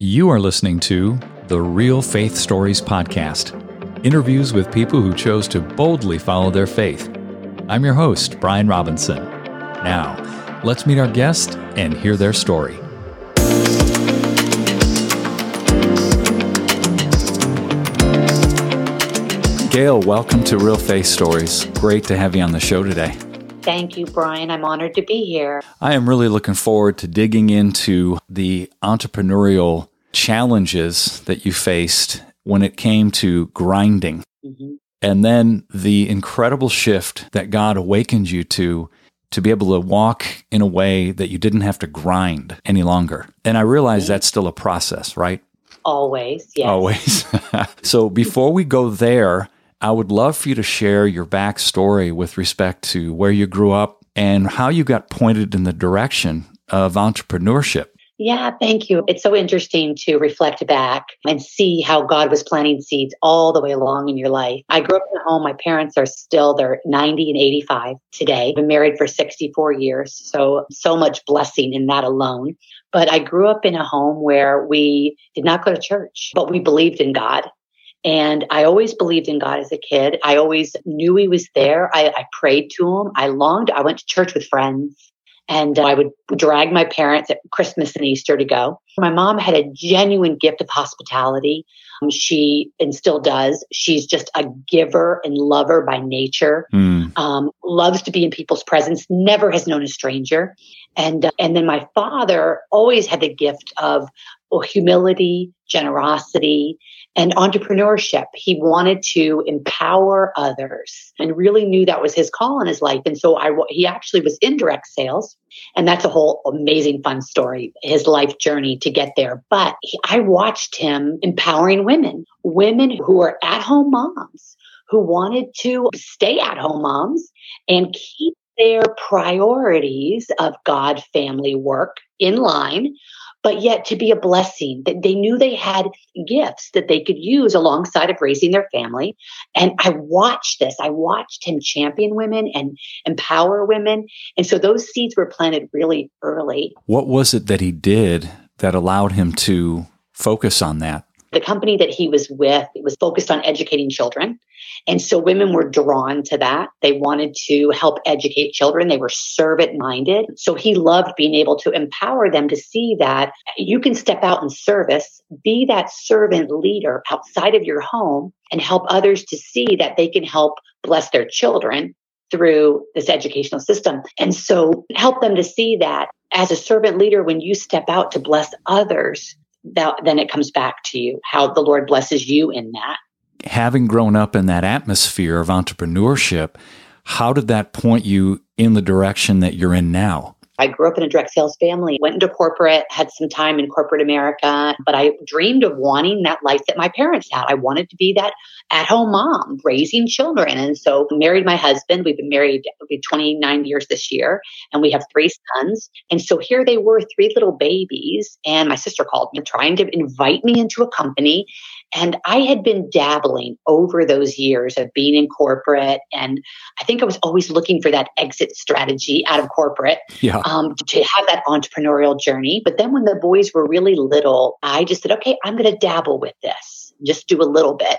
You are listening to the Real Faith Stories Podcast interviews with people who chose to boldly follow their faith. I'm your host, Brian Robinson. Now, let's meet our guest and hear their story. Gail, welcome to Real Faith Stories. Great to have you on the show today. Thank you, Brian. I'm honored to be here. I am really looking forward to digging into the entrepreneurial challenges that you faced when it came to grinding. Mm-hmm. And then the incredible shift that God awakened you to to be able to walk in a way that you didn't have to grind any longer. And I realize mm-hmm. that's still a process, right? Always, yes. Always. so before we go there, I would love for you to share your backstory with respect to where you grew up and how you got pointed in the direction of entrepreneurship. Yeah, thank you. It's so interesting to reflect back and see how God was planting seeds all the way along in your life. I grew up in a home. My parents are still, they're 90 and 85 today. Been married for 64 years. So, so much blessing in that alone. But I grew up in a home where we did not go to church, but we believed in God. And I always believed in God as a kid. I always knew He was there. I, I prayed to Him. I longed. I went to church with friends and I would drag my parents at Christmas and Easter to go. My mom had a genuine gift of hospitality. Um, she and still does. She's just a giver and lover by nature. Mm. Um, loves to be in people's presence. Never has known a stranger. And uh, and then my father always had the gift of well, humility, generosity, and entrepreneurship. He wanted to empower others and really knew that was his call in his life. And so I, he actually was in direct sales. And that's a whole amazing fun story, his life journey to get there. But he, I watched him empowering women, women who are at home moms who wanted to stay at home moms and keep their priorities of God family work in line but yet to be a blessing that they knew they had gifts that they could use alongside of raising their family. And I watched this. I watched him champion women and empower women. And so those seeds were planted really early. What was it that he did that allowed him to focus on that? The company that he was with was focused on educating children. And so women were drawn to that. They wanted to help educate children. They were servant minded. So he loved being able to empower them to see that you can step out in service, be that servant leader outside of your home and help others to see that they can help bless their children through this educational system. And so help them to see that as a servant leader, when you step out to bless others, that, then it comes back to you, how the Lord blesses you in that. Having grown up in that atmosphere of entrepreneurship, how did that point you in the direction that you're in now? I grew up in a direct sales family, went into corporate, had some time in corporate America, but I dreamed of wanting that life that my parents had. I wanted to be that at home mom, raising children. And so married my husband. We've been married 29 years this year, and we have three sons. And so here they were, three little babies. And my sister called me trying to invite me into a company. And I had been dabbling over those years of being in corporate. And I think I was always looking for that exit strategy out of corporate yeah. um, to have that entrepreneurial journey. But then when the boys were really little, I just said, okay, I'm going to dabble with this, just do a little bit.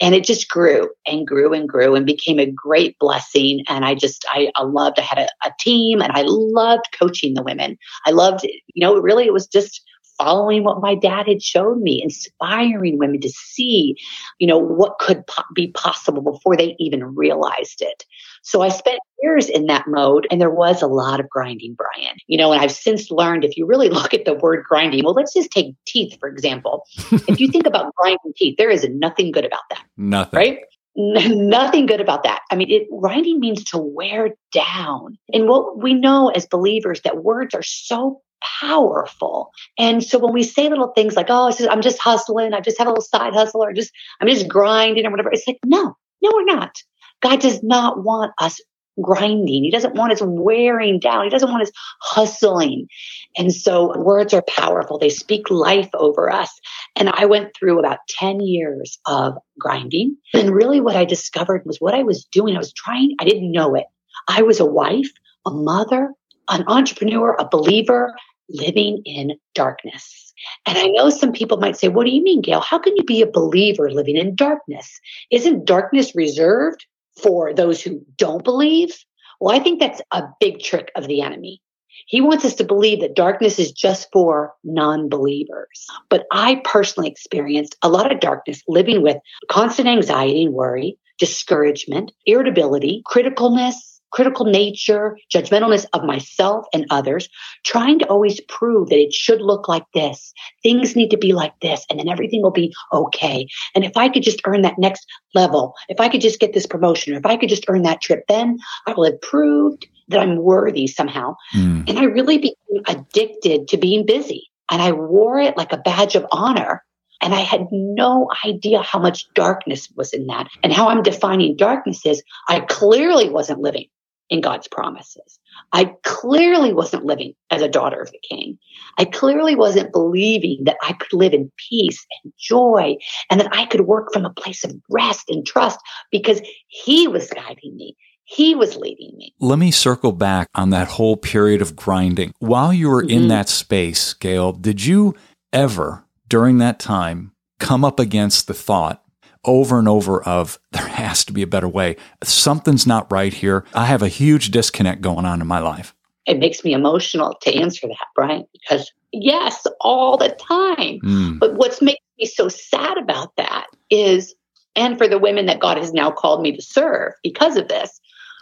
And it just grew and grew and grew and became a great blessing. And I just, I, I loved, I had a, a team and I loved coaching the women. I loved, you know, really, it was just following what my dad had showed me, inspiring women to see, you know, what could po- be possible before they even realized it. So I spent years in that mode and there was a lot of grinding, Brian. You know, and I've since learned if you really look at the word grinding, well, let's just take teeth, for example. if you think about grinding teeth, there is nothing good about that. Nothing. Right? nothing good about that. I mean, it, grinding means to wear down. And what we know as believers that words are so powerful. And so when we say little things like, oh, just, I'm just hustling, I just have a little side hustle, or just I'm just grinding or whatever, it's like, no, no, we're not. God does not want us grinding. He doesn't want us wearing down. He doesn't want us hustling. And so words are powerful. They speak life over us. And I went through about 10 years of grinding. And really what I discovered was what I was doing. I was trying, I didn't know it. I was a wife, a mother, an entrepreneur, a believer, living in darkness. And I know some people might say, What do you mean, Gail? How can you be a believer living in darkness? Isn't darkness reserved for those who don't believe? Well, I think that's a big trick of the enemy. He wants us to believe that darkness is just for non believers. But I personally experienced a lot of darkness living with constant anxiety and worry, discouragement, irritability, criticalness, critical nature, judgmentalness of myself and others, trying to always prove that it should look like this. Things need to be like this, and then everything will be okay. And if I could just earn that next level, if I could just get this promotion, or if I could just earn that trip, then I will have proved that I'm worthy somehow. Mm. And I really became addicted to being busy. And I wore it like a badge of honor. And I had no idea how much darkness was in that. And how I'm defining darkness is I clearly wasn't living in God's promises. I clearly wasn't living as a daughter of the king. I clearly wasn't believing that I could live in peace and joy and that I could work from a place of rest and trust because he was guiding me. He was leading me. Let me circle back on that whole period of grinding. While you were mm-hmm. in that space, Gail, did you ever during that time come up against the thought over and over of there has to be a better way. Something's not right here. I have a huge disconnect going on in my life. It makes me emotional to answer that, Brian, because yes, all the time. Mm. But what's making me so sad about that is, and for the women that God has now called me to serve because of this,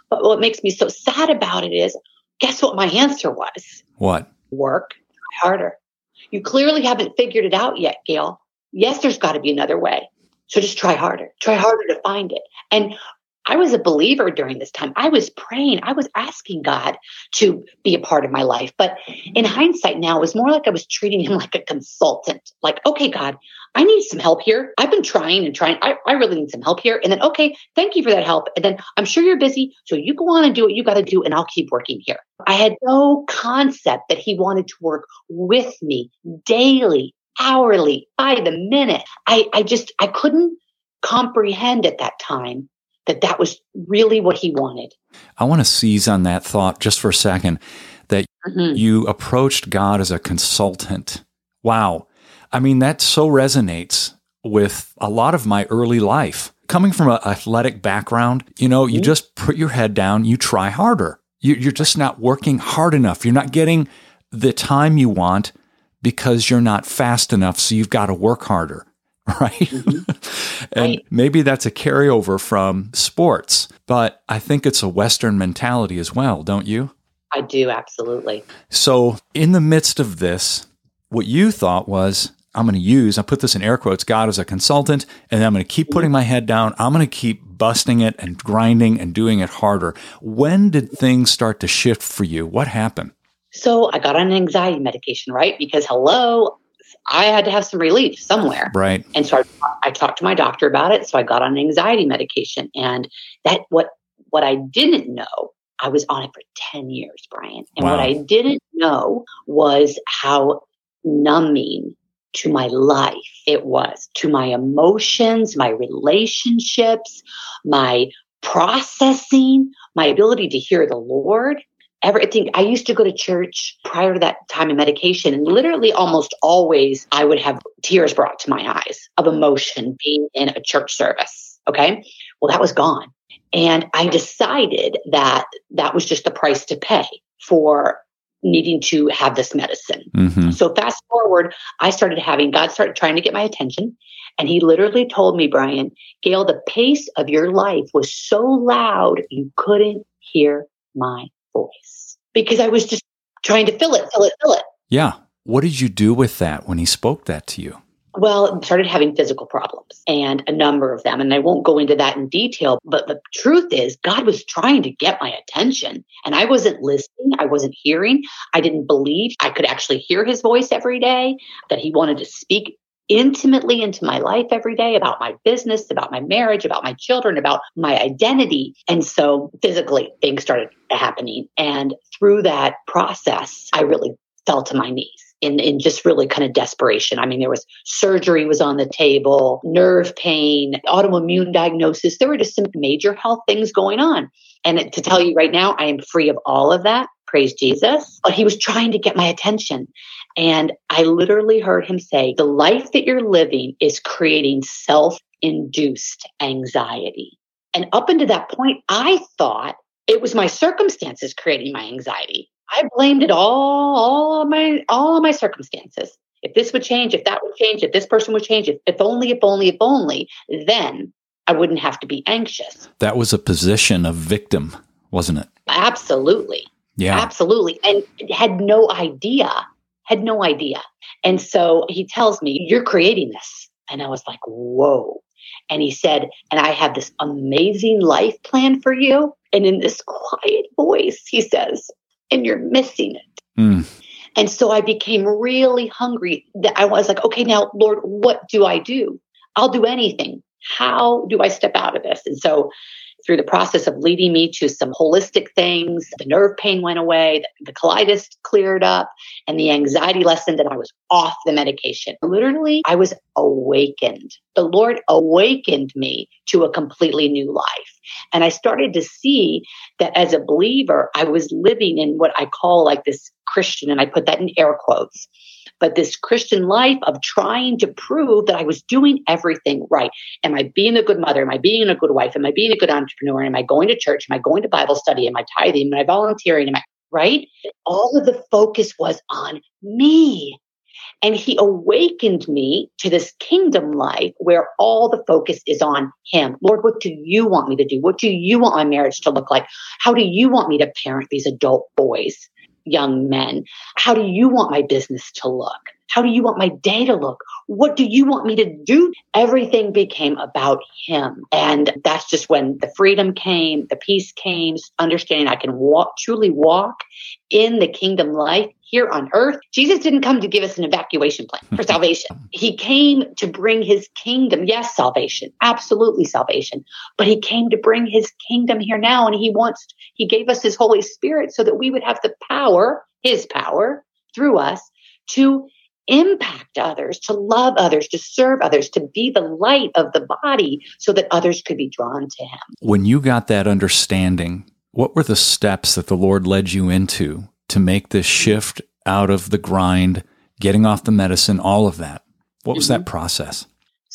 but what makes me so sad about it is, guess what my answer was? What? Work harder. You clearly haven't figured it out yet, Gail. Yes, there's got to be another way. So just try harder, try harder to find it. And I was a believer during this time. I was praying. I was asking God to be a part of my life. But in mm-hmm. hindsight now, it was more like I was treating him like a consultant. Like, okay, God, I need some help here. I've been trying and trying. I, I really need some help here. And then, okay, thank you for that help. And then I'm sure you're busy. So you go on and do what you got to do, and I'll keep working here. I had no concept that he wanted to work with me daily hourly, by the minute. I, I just, I couldn't comprehend at that time that that was really what he wanted. I want to seize on that thought just for a second that mm-hmm. you approached God as a consultant. Wow. I mean, that so resonates with a lot of my early life. Coming from an athletic background, you know, mm-hmm. you just put your head down, you try harder. You're just not working hard enough. You're not getting the time you want because you're not fast enough. So you've got to work harder. Right. Mm-hmm. and right. maybe that's a carryover from sports, but I think it's a Western mentality as well, don't you? I do, absolutely. So, in the midst of this, what you thought was, I'm going to use, I put this in air quotes, God as a consultant, and I'm going to keep putting my head down. I'm going to keep busting it and grinding and doing it harder. When did things start to shift for you? What happened? So I got on anxiety medication, right? Because hello, I had to have some relief somewhere. Right. And so I, I talked to my doctor about it. So I got on anxiety medication. And that what what I didn't know, I was on it for 10 years, Brian. And wow. what I didn't know was how numbing to my life it was, to my emotions, my relationships, my processing, my ability to hear the Lord everything i used to go to church prior to that time of medication and literally almost always i would have tears brought to my eyes of emotion being in a church service okay? Well that was gone. And i decided that that was just the price to pay for needing to have this medicine. Mm-hmm. so fast forward i started having god started trying to get my attention and he literally told me brian gail the pace of your life was so loud you couldn't hear my voice because I was just trying to fill it, fill it, fill it. Yeah. What did you do with that when he spoke that to you? Well, I started having physical problems and a number of them. And I won't go into that in detail, but the truth is, God was trying to get my attention and I wasn't listening. I wasn't hearing. I didn't believe I could actually hear his voice every day, that he wanted to speak intimately into my life every day about my business, about my marriage, about my children, about my identity. And so physically things started happening. And through that process, I really fell to my knees. In, in just really kind of desperation. I mean, there was surgery was on the table, nerve pain, autoimmune diagnosis. There were just some major health things going on. And to tell you right now, I am free of all of that. Praise Jesus. But he was trying to get my attention. And I literally heard him say, the life that you're living is creating self induced anxiety. And up until that point, I thought it was my circumstances creating my anxiety. I blamed it all, all my, all of my circumstances. If this would change, if that would change, if this person would change, if, if only, if only, if only, then I wouldn't have to be anxious. That was a position of victim, wasn't it? Absolutely. Yeah. Absolutely. And had no idea, had no idea. And so he tells me, You're creating this. And I was like, Whoa. And he said, And I have this amazing life plan for you. And in this quiet voice, he says, And you're missing it. Mm. And so I became really hungry that I was like, okay, now, Lord, what do I do? I'll do anything. How do I step out of this? And so through the process of leading me to some holistic things. The nerve pain went away, the colitis cleared up, and the anxiety lessened, and I was off the medication. Literally, I was awakened. The Lord awakened me to a completely new life. And I started to see that as a believer, I was living in what I call like this Christian, and I put that in air quotes but this Christian life of trying to prove that I was doing everything right. Am I being a good mother? Am I being a good wife? Am I being a good entrepreneur? Am I going to church? Am I going to Bible study? Am I tithing? Am I volunteering? Am I right? All of the focus was on me. And he awakened me to this kingdom life where all the focus is on him. Lord, what do you want me to do? What do you want my marriage to look like? How do you want me to parent these adult boys? young men. How do you want my business to look? How do you want my day to look? What do you want me to do? Everything became about him. And that's just when the freedom came, the peace came, understanding I can walk, truly walk in the kingdom life here on earth. Jesus didn't come to give us an evacuation plan for salvation. He came to bring his kingdom. Yes, salvation, absolutely salvation. But he came to bring his kingdom here now. And he wants, he gave us his Holy Spirit so that we would have the power, his power through us to impact others, to love others, to serve others, to be the light of the body so that others could be drawn to him. When you got that understanding, what were the steps that the Lord led you into to make this shift out of the grind, getting off the medicine, all of that? What was mm-hmm. that process?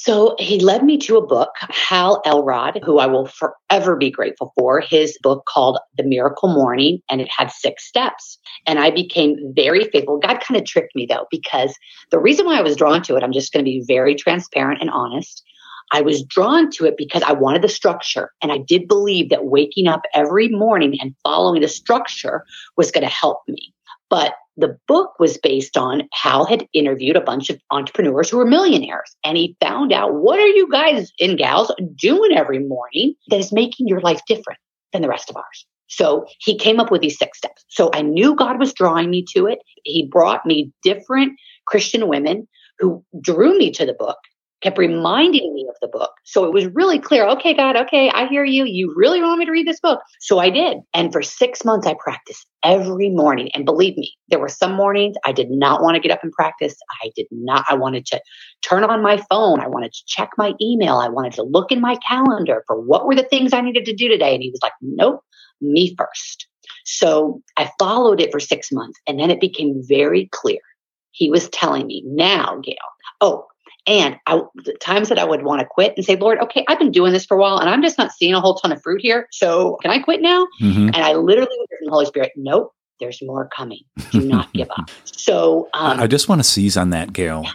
So he led me to a book, Hal Elrod, who I will forever be grateful for, his book called The Miracle Morning, and it had six steps. And I became very faithful. God kind of tricked me though, because the reason why I was drawn to it, I'm just going to be very transparent and honest. I was drawn to it because I wanted the structure. And I did believe that waking up every morning and following the structure was going to help me. But the book was based on Hal had interviewed a bunch of entrepreneurs who were millionaires. And he found out what are you guys and gals doing every morning that is making your life different than the rest of ours? So he came up with these six steps. So I knew God was drawing me to it. He brought me different Christian women who drew me to the book kept reminding me of the book. So it was really clear. Okay, God, okay, I hear you. You really want me to read this book. So I did. And for six months, I practiced every morning. And believe me, there were some mornings I did not want to get up and practice. I did not. I wanted to turn on my phone. I wanted to check my email. I wanted to look in my calendar for what were the things I needed to do today. And he was like, nope, me first. So I followed it for six months. And then it became very clear. He was telling me, now, Gail, oh, and I, the times that I would want to quit and say, Lord, okay, I've been doing this for a while and I'm just not seeing a whole ton of fruit here. So can I quit now? Mm-hmm. And I literally would hear from the Holy Spirit, nope, there's more coming. Do not give up. So um, I just want to seize on that, Gail.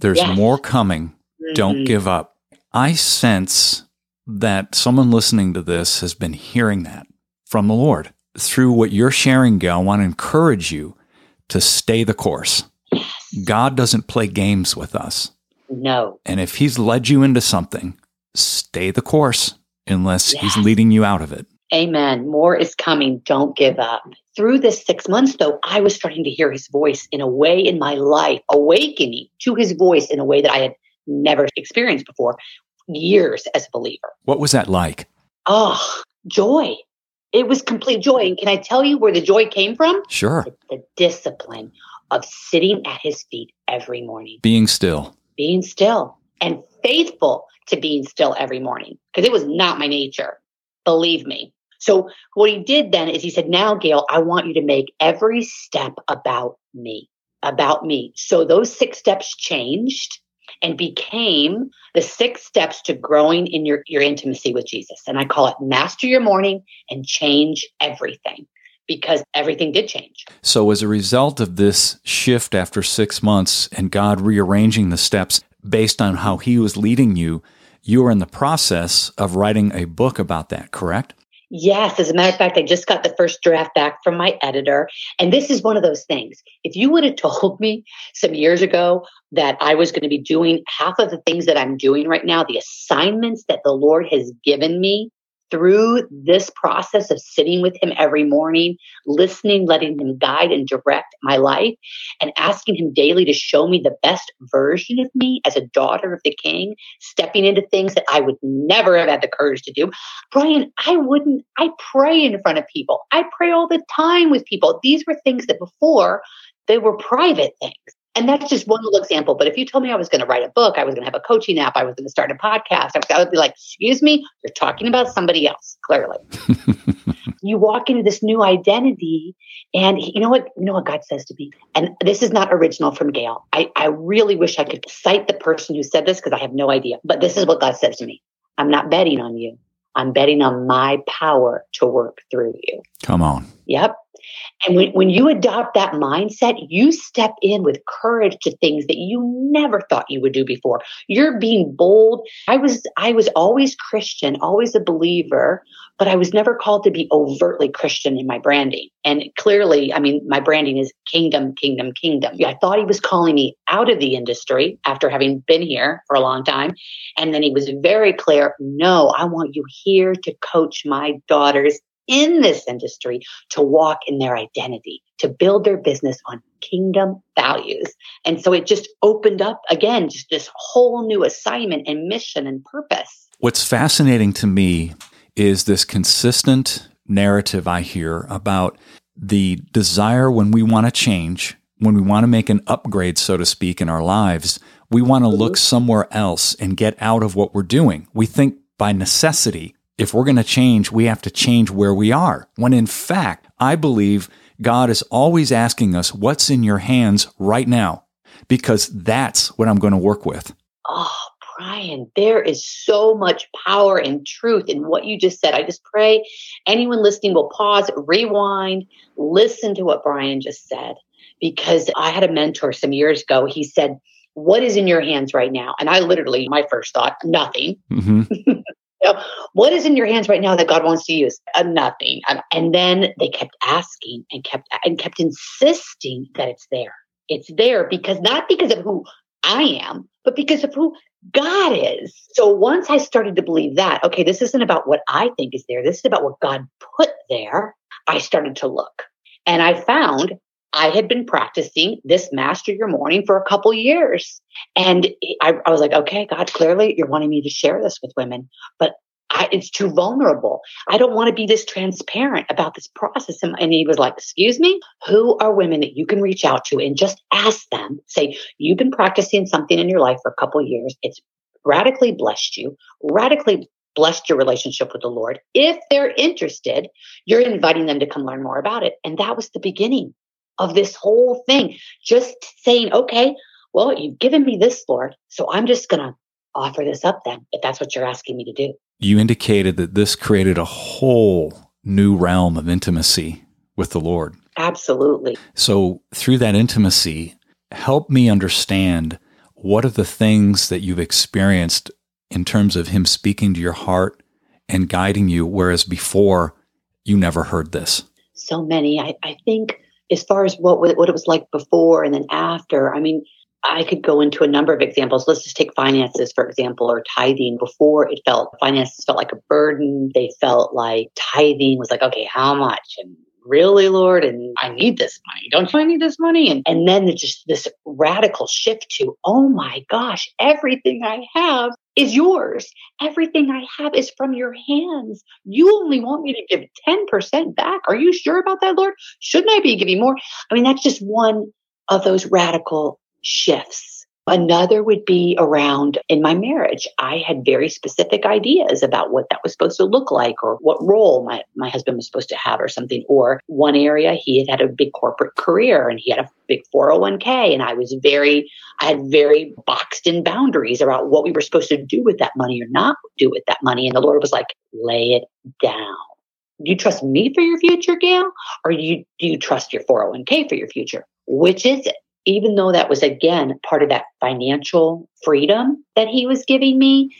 There's yes. more coming. Mm-hmm. Don't give up. I sense that someone listening to this has been hearing that from the Lord. Through what you're sharing, Gail, I want to encourage you to stay the course. Yes. God doesn't play games with us. No. And if he's led you into something, stay the course unless yes. he's leading you out of it. Amen. More is coming. Don't give up. Through this six months, though, I was starting to hear his voice in a way in my life, awakening to his voice in a way that I had never experienced before, years as a believer. What was that like? Oh, joy. It was complete joy. And can I tell you where the joy came from? Sure. The, the discipline of sitting at his feet every morning, being still being still and faithful to being still every morning because it was not my nature. Believe me. So what he did then is he said, now, Gail, I want you to make every step about me, about me. So those six steps changed and became the six steps to growing in your, your intimacy with Jesus. And I call it master your morning and change everything because everything did change. So, as a result of this shift after six months and God rearranging the steps based on how He was leading you, you are in the process of writing a book about that, correct? Yes, as a matter of fact, I just got the first draft back from my editor. And this is one of those things. If you would have told me some years ago that I was going to be doing half of the things that I'm doing right now, the assignments that the Lord has given me, through this process of sitting with him every morning, listening, letting him guide and direct my life, and asking him daily to show me the best version of me as a daughter of the king, stepping into things that I would never have had the courage to do. Brian, I wouldn't, I pray in front of people. I pray all the time with people. These were things that before they were private things. And that's just one little example. But if you told me I was going to write a book, I was going to have a coaching app, I was going to start a podcast, I would be like, excuse me, you're talking about somebody else, clearly. you walk into this new identity and you know what you know what god says to me and this is not original from gail i, I really wish i could cite the person who said this because i have no idea but this is what god says to me i'm not betting on you i'm betting on my power to work through you come on yep and when, when you adopt that mindset, you step in with courage to things that you never thought you would do before. You're being bold. I was, I was always Christian, always a believer, but I was never called to be overtly Christian in my branding. And clearly, I mean, my branding is kingdom, kingdom, kingdom. I thought he was calling me out of the industry after having been here for a long time. And then he was very clear no, I want you here to coach my daughters in this industry to walk in their identity, to build their business on kingdom values. And so it just opened up again, just this whole new assignment and mission and purpose. What's fascinating to me is this consistent narrative I hear about the desire when we want to change, when we want to make an upgrade, so to speak, in our lives, we want to mm-hmm. look somewhere else and get out of what we're doing. We think by necessity if we're going to change, we have to change where we are. When in fact, I believe God is always asking us, what's in your hands right now? Because that's what I'm going to work with. Oh, Brian, there is so much power and truth in what you just said. I just pray anyone listening will pause, rewind, listen to what Brian just said. Because I had a mentor some years ago. He said, What is in your hands right now? And I literally, my first thought, nothing. Mm-hmm. know, what is in your hands right now that God wants to use? Uh, nothing. And then they kept asking and kept and kept insisting that it's there. It's there because not because of who I am, but because of who God is. So once I started to believe that, okay, this isn't about what I think is there. This is about what God put there. I started to look and I found I had been practicing this master your morning for a couple years. And I, I, was like, okay, God, clearly you're wanting me to share this with women, but I, it's too vulnerable. I don't want to be this transparent about this process. And, and he was like, excuse me, who are women that you can reach out to and just ask them, say, you've been practicing something in your life for a couple years. It's radically blessed you, radically blessed your relationship with the Lord. If they're interested, you're inviting them to come learn more about it. And that was the beginning of this whole thing. Just saying, okay, well, you've given me this, Lord. So I'm just going to offer this up then, if that's what you're asking me to do. You indicated that this created a whole new realm of intimacy with the Lord. Absolutely. So, through that intimacy, help me understand what are the things that you've experienced in terms of Him speaking to your heart and guiding you, whereas before you never heard this? So many. I, I think as far as what what it was like before and then after. I mean, I could go into a number of examples. Let's just take finances, for example, or tithing. Before it felt finances felt like a burden. They felt like tithing was like, okay, how much? And really, Lord, and I need this money. Don't you I need this money? And and then there's just this radical shift to, oh my gosh, everything I have is yours. Everything I have is from your hands. You only want me to give 10% back. Are you sure about that, Lord? Shouldn't I be giving more? I mean, that's just one of those radical shifts. Another would be around in my marriage. I had very specific ideas about what that was supposed to look like or what role my, my husband was supposed to have or something. Or one area, he had had a big corporate career and he had a big 401k. And I was very, I had very boxed in boundaries about what we were supposed to do with that money or not do with that money. And the Lord was like, lay it down. Do you trust me for your future, Gail? Or do you, do you trust your 401k for your future? Which is it? Even though that was again part of that financial freedom that he was giving me,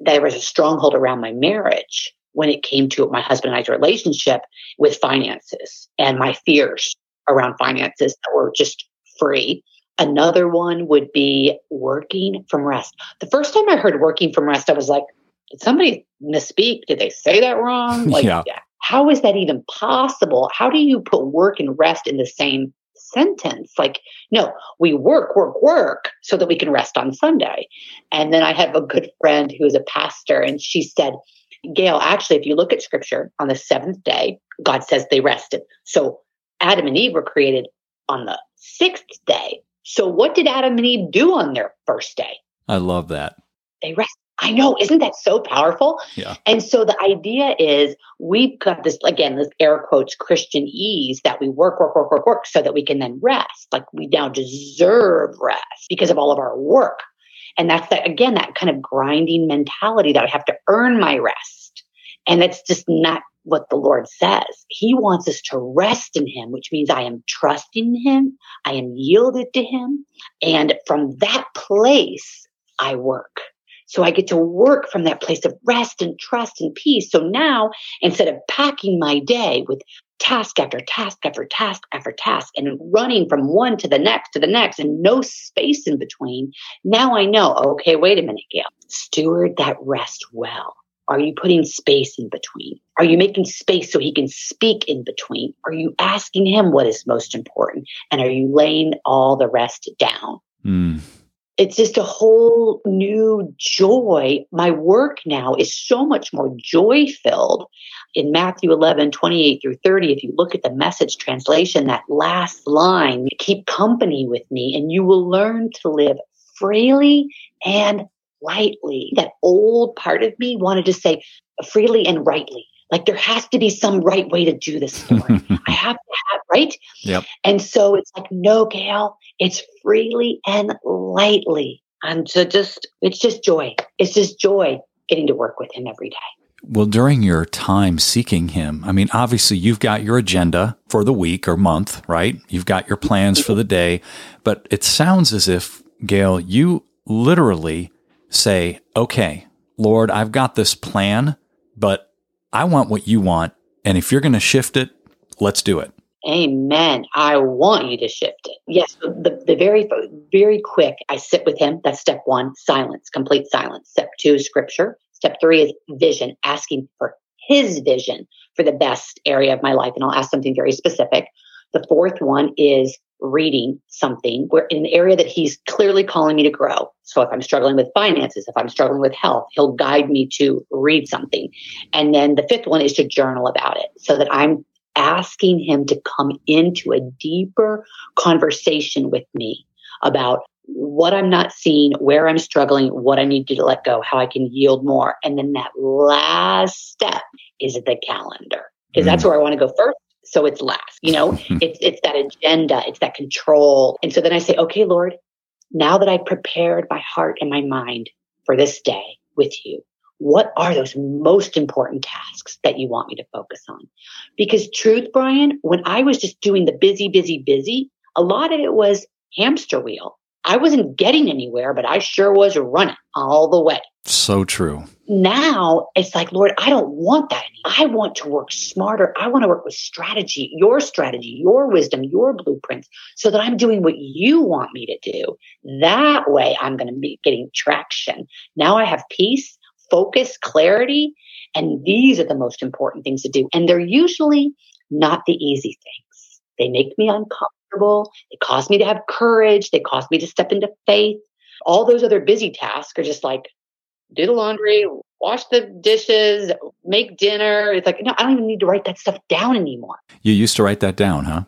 there was a stronghold around my marriage when it came to my husband and I's relationship with finances and my fears around finances that were just free. Another one would be working from rest. The first time I heard working from rest, I was like, did somebody misspeak? Did they say that wrong? Like, yeah. how is that even possible? How do you put work and rest in the same sentence. Like, no, we work, work, work so that we can rest on Sunday. And then I have a good friend who is a pastor, and she said, Gail, actually, if you look at scripture on the seventh day, God says they rested. So Adam and Eve were created on the sixth day. So what did Adam and Eve do on their first day? I love that. They rested. I know, isn't that so powerful? Yeah. And so the idea is we've got this, again, this air quotes Christianese that we work, work, work, work, work so that we can then rest. Like we now deserve rest because of all of our work. And that's that, again, that kind of grinding mentality that I have to earn my rest. And that's just not what the Lord says. He wants us to rest in Him, which means I am trusting Him, I am yielded to Him. And from that place, I work. So I get to work from that place of rest and trust and peace. So now instead of packing my day with task after task after task after task and running from one to the next to the next and no space in between, now I know, okay, wait a minute, Gail, steward that rest well. Are you putting space in between? Are you making space so he can speak in between? Are you asking him what is most important? And are you laying all the rest down? Mm it's just a whole new joy. My work now is so much more joy filled. In Matthew 11, 28 through 30, if you look at the message translation, that last line, keep company with me and you will learn to live freely and lightly. That old part of me wanted to say freely and rightly. Like there has to be some right way to do this. I have to have, right? Yep. And so it's like, no, Gail, it's freely and lightly. And so just, it's just joy. It's just joy getting to work with him every day. Well, during your time seeking him, I mean, obviously you've got your agenda for the week or month, right? You've got your plans for the day, but it sounds as if, Gail, you literally say, okay, Lord, I've got this plan, but I want what you want. And if you're going to shift it, let's do it. Amen. I want you to shift it. Yes, the, the very, very quick, I sit with him. That's step one, silence, complete silence. Step two is scripture. Step three is vision, asking for his vision for the best area of my life. And I'll ask something very specific. The fourth one is reading something where in the area that he's clearly calling me to grow. So if I'm struggling with finances, if I'm struggling with health, he'll guide me to read something. And then the fifth one is to journal about it so that I'm asking him to come into a deeper conversation with me about what I'm not seeing, where I'm struggling, what I need to let go, how I can yield more. And then that last step is the calendar because mm. that's where I want to go first so it's last you know? Hmm. It's it's that agenda it's that control. And so then i say okay lord now that I've prepared my heart and my mind for this day with you what are those most important tasks that you want me to focus on? Because truth brian when i was just doing the busy busy busy a lot of it was hamster wheel i wasn't getting anywhere but i sure was running all the way so true now it's like, Lord, I don't want that. I want to work smarter. I want to work with strategy, your strategy, your wisdom, your blueprints, so that I'm doing what you want me to do. That way I'm going to be getting traction. Now I have peace, focus, clarity. And these are the most important things to do. And they're usually not the easy things. They make me uncomfortable. They cause me to have courage. They cause me to step into faith. All those other busy tasks are just like, do the laundry, wash the dishes, make dinner. It's like, no, I don't even need to write that stuff down anymore. You used to write that down, huh?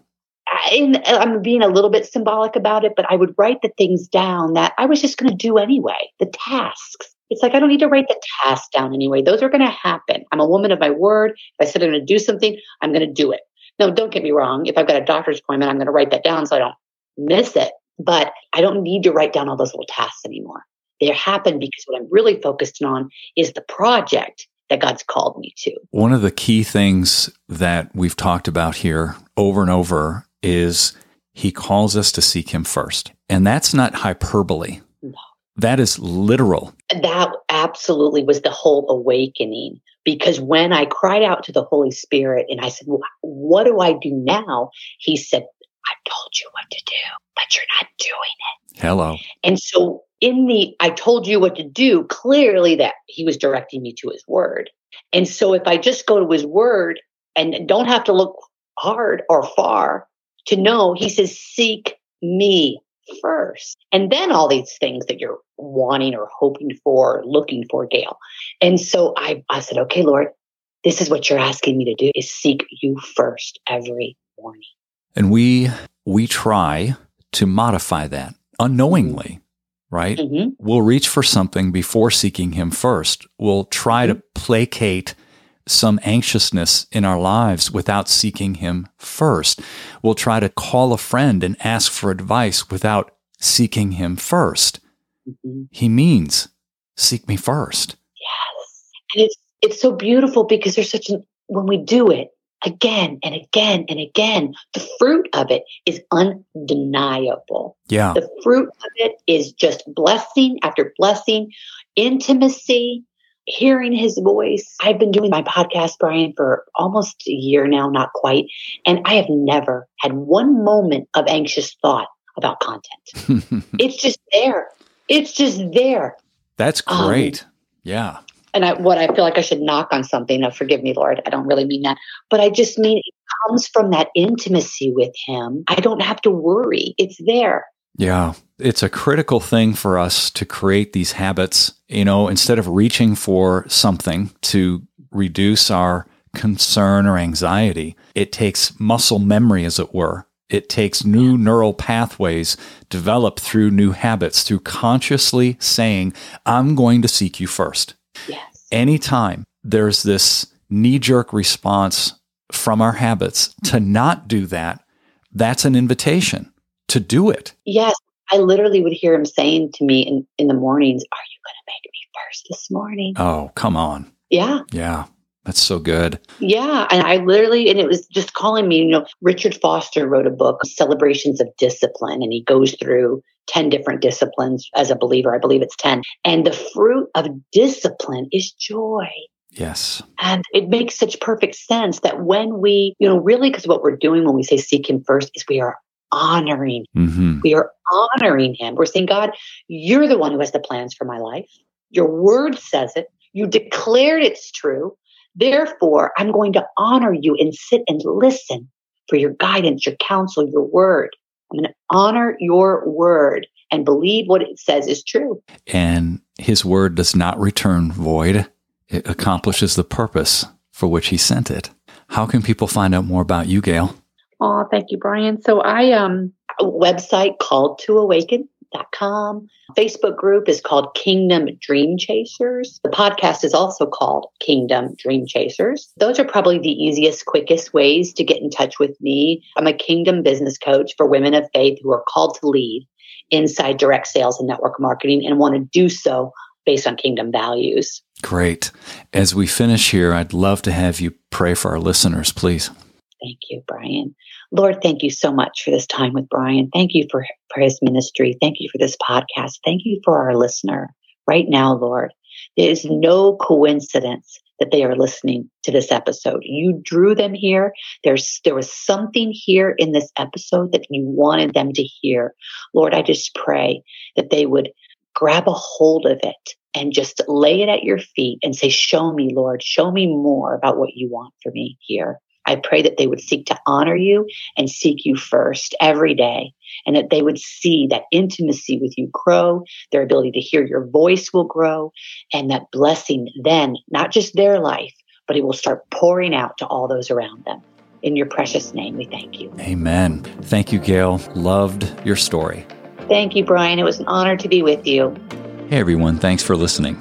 I, uh, I'm being a little bit symbolic about it, but I would write the things down that I was just going to do anyway, the tasks. It's like I don't need to write the tasks down anyway. Those are going to happen. I'm a woman of my word. If I said I'm going to do something, I'm going to do it. No, don't get me wrong. If I've got a doctor's appointment, I'm going to write that down so I don't miss it. But I don't need to write down all those little tasks anymore. They happen because what I'm really focused on is the project that God's called me to. One of the key things that we've talked about here over and over is he calls us to seek him first. And that's not hyperbole. No. That is literal. That absolutely was the whole awakening. Because when I cried out to the Holy Spirit and I said, well, What do I do now? He said, I told you what to do, but you're not doing it. Hello. And so, in the I told you what to do, clearly that he was directing me to his word. And so, if I just go to his word and don't have to look hard or far to know, he says, Seek me first. And then all these things that you're wanting or hoping for, or looking for, Gail. And so I, I said, okay, Lord, this is what you're asking me to do is seek you first every morning. And we we try to modify that unknowingly, right? Mm-hmm. We'll reach for something before seeking him first. We'll try mm-hmm. to placate some anxiousness in our lives without seeking him first. We'll try to call a friend and ask for advice without seeking him 1st mm-hmm. He means seek me first. Yes. And it's it's so beautiful because there's such an when we do it, again and again and again, the fruit of it is undeniable. Yeah. The fruit of it is just blessing after blessing, intimacy, hearing his voice. I've been doing my podcast, Brian, for almost a year now, not quite. And I have never had one moment of anxious thought about content. it's just there. It's just there. That's great. Um, yeah and I, what I feel like I should knock on something. Now, forgive me, Lord. I don't really mean that, but I just mean it comes from that intimacy with Him. I don't have to worry; it's there. Yeah, it's a critical thing for us to create these habits. You know, instead of reaching for something to reduce our concern or anxiety, it takes muscle memory, as it were. It takes new neural pathways developed through new habits, through consciously saying, I'm going to seek you first. Yes. Anytime there's this knee jerk response from our habits to not do that, that's an invitation to do it. Yes. I literally would hear him saying to me in, in the mornings, Are you going to make me first this morning? Oh, come on. Yeah. Yeah. That's so good. Yeah. And I literally, and it was just calling me, you know, Richard Foster wrote a book, Celebrations of Discipline, and he goes through 10 different disciplines as a believer. I believe it's 10. And the fruit of discipline is joy. Yes. And it makes such perfect sense that when we, you know, really, because what we're doing when we say seek Him first is we are honoring. Mm-hmm. We are honoring Him. We're saying, God, you're the one who has the plans for my life. Your word says it. You declared it's true. Therefore, I'm going to honor you and sit and listen for your guidance, your counsel, your word. I'm going to honor your word and believe what it says is true. And his word does not return void, it accomplishes the purpose for which he sent it. How can people find out more about you, Gail? Oh, thank you, Brian. So I um a website called To Awaken com. Facebook group is called Kingdom Dream Chasers. The podcast is also called Kingdom Dream Chasers. Those are probably the easiest, quickest ways to get in touch with me. I'm a kingdom business coach for women of faith who are called to lead inside direct sales and network marketing and want to do so based on kingdom values. Great. As we finish here, I'd love to have you pray for our listeners, please. Thank you, Brian. Lord, thank you so much for this time with Brian. Thank you for, for his ministry. Thank you for this podcast. Thank you for our listener right now, Lord. There is no coincidence that they are listening to this episode. You drew them here. There's there was something here in this episode that you wanted them to hear. Lord, I just pray that they would grab a hold of it and just lay it at your feet and say, Show me, Lord, show me more about what you want for me here. I pray that they would seek to honor you and seek you first every day, and that they would see that intimacy with you grow, their ability to hear your voice will grow, and that blessing then, not just their life, but it will start pouring out to all those around them. In your precious name, we thank you. Amen. Thank you, Gail. Loved your story. Thank you, Brian. It was an honor to be with you. Hey, everyone. Thanks for listening.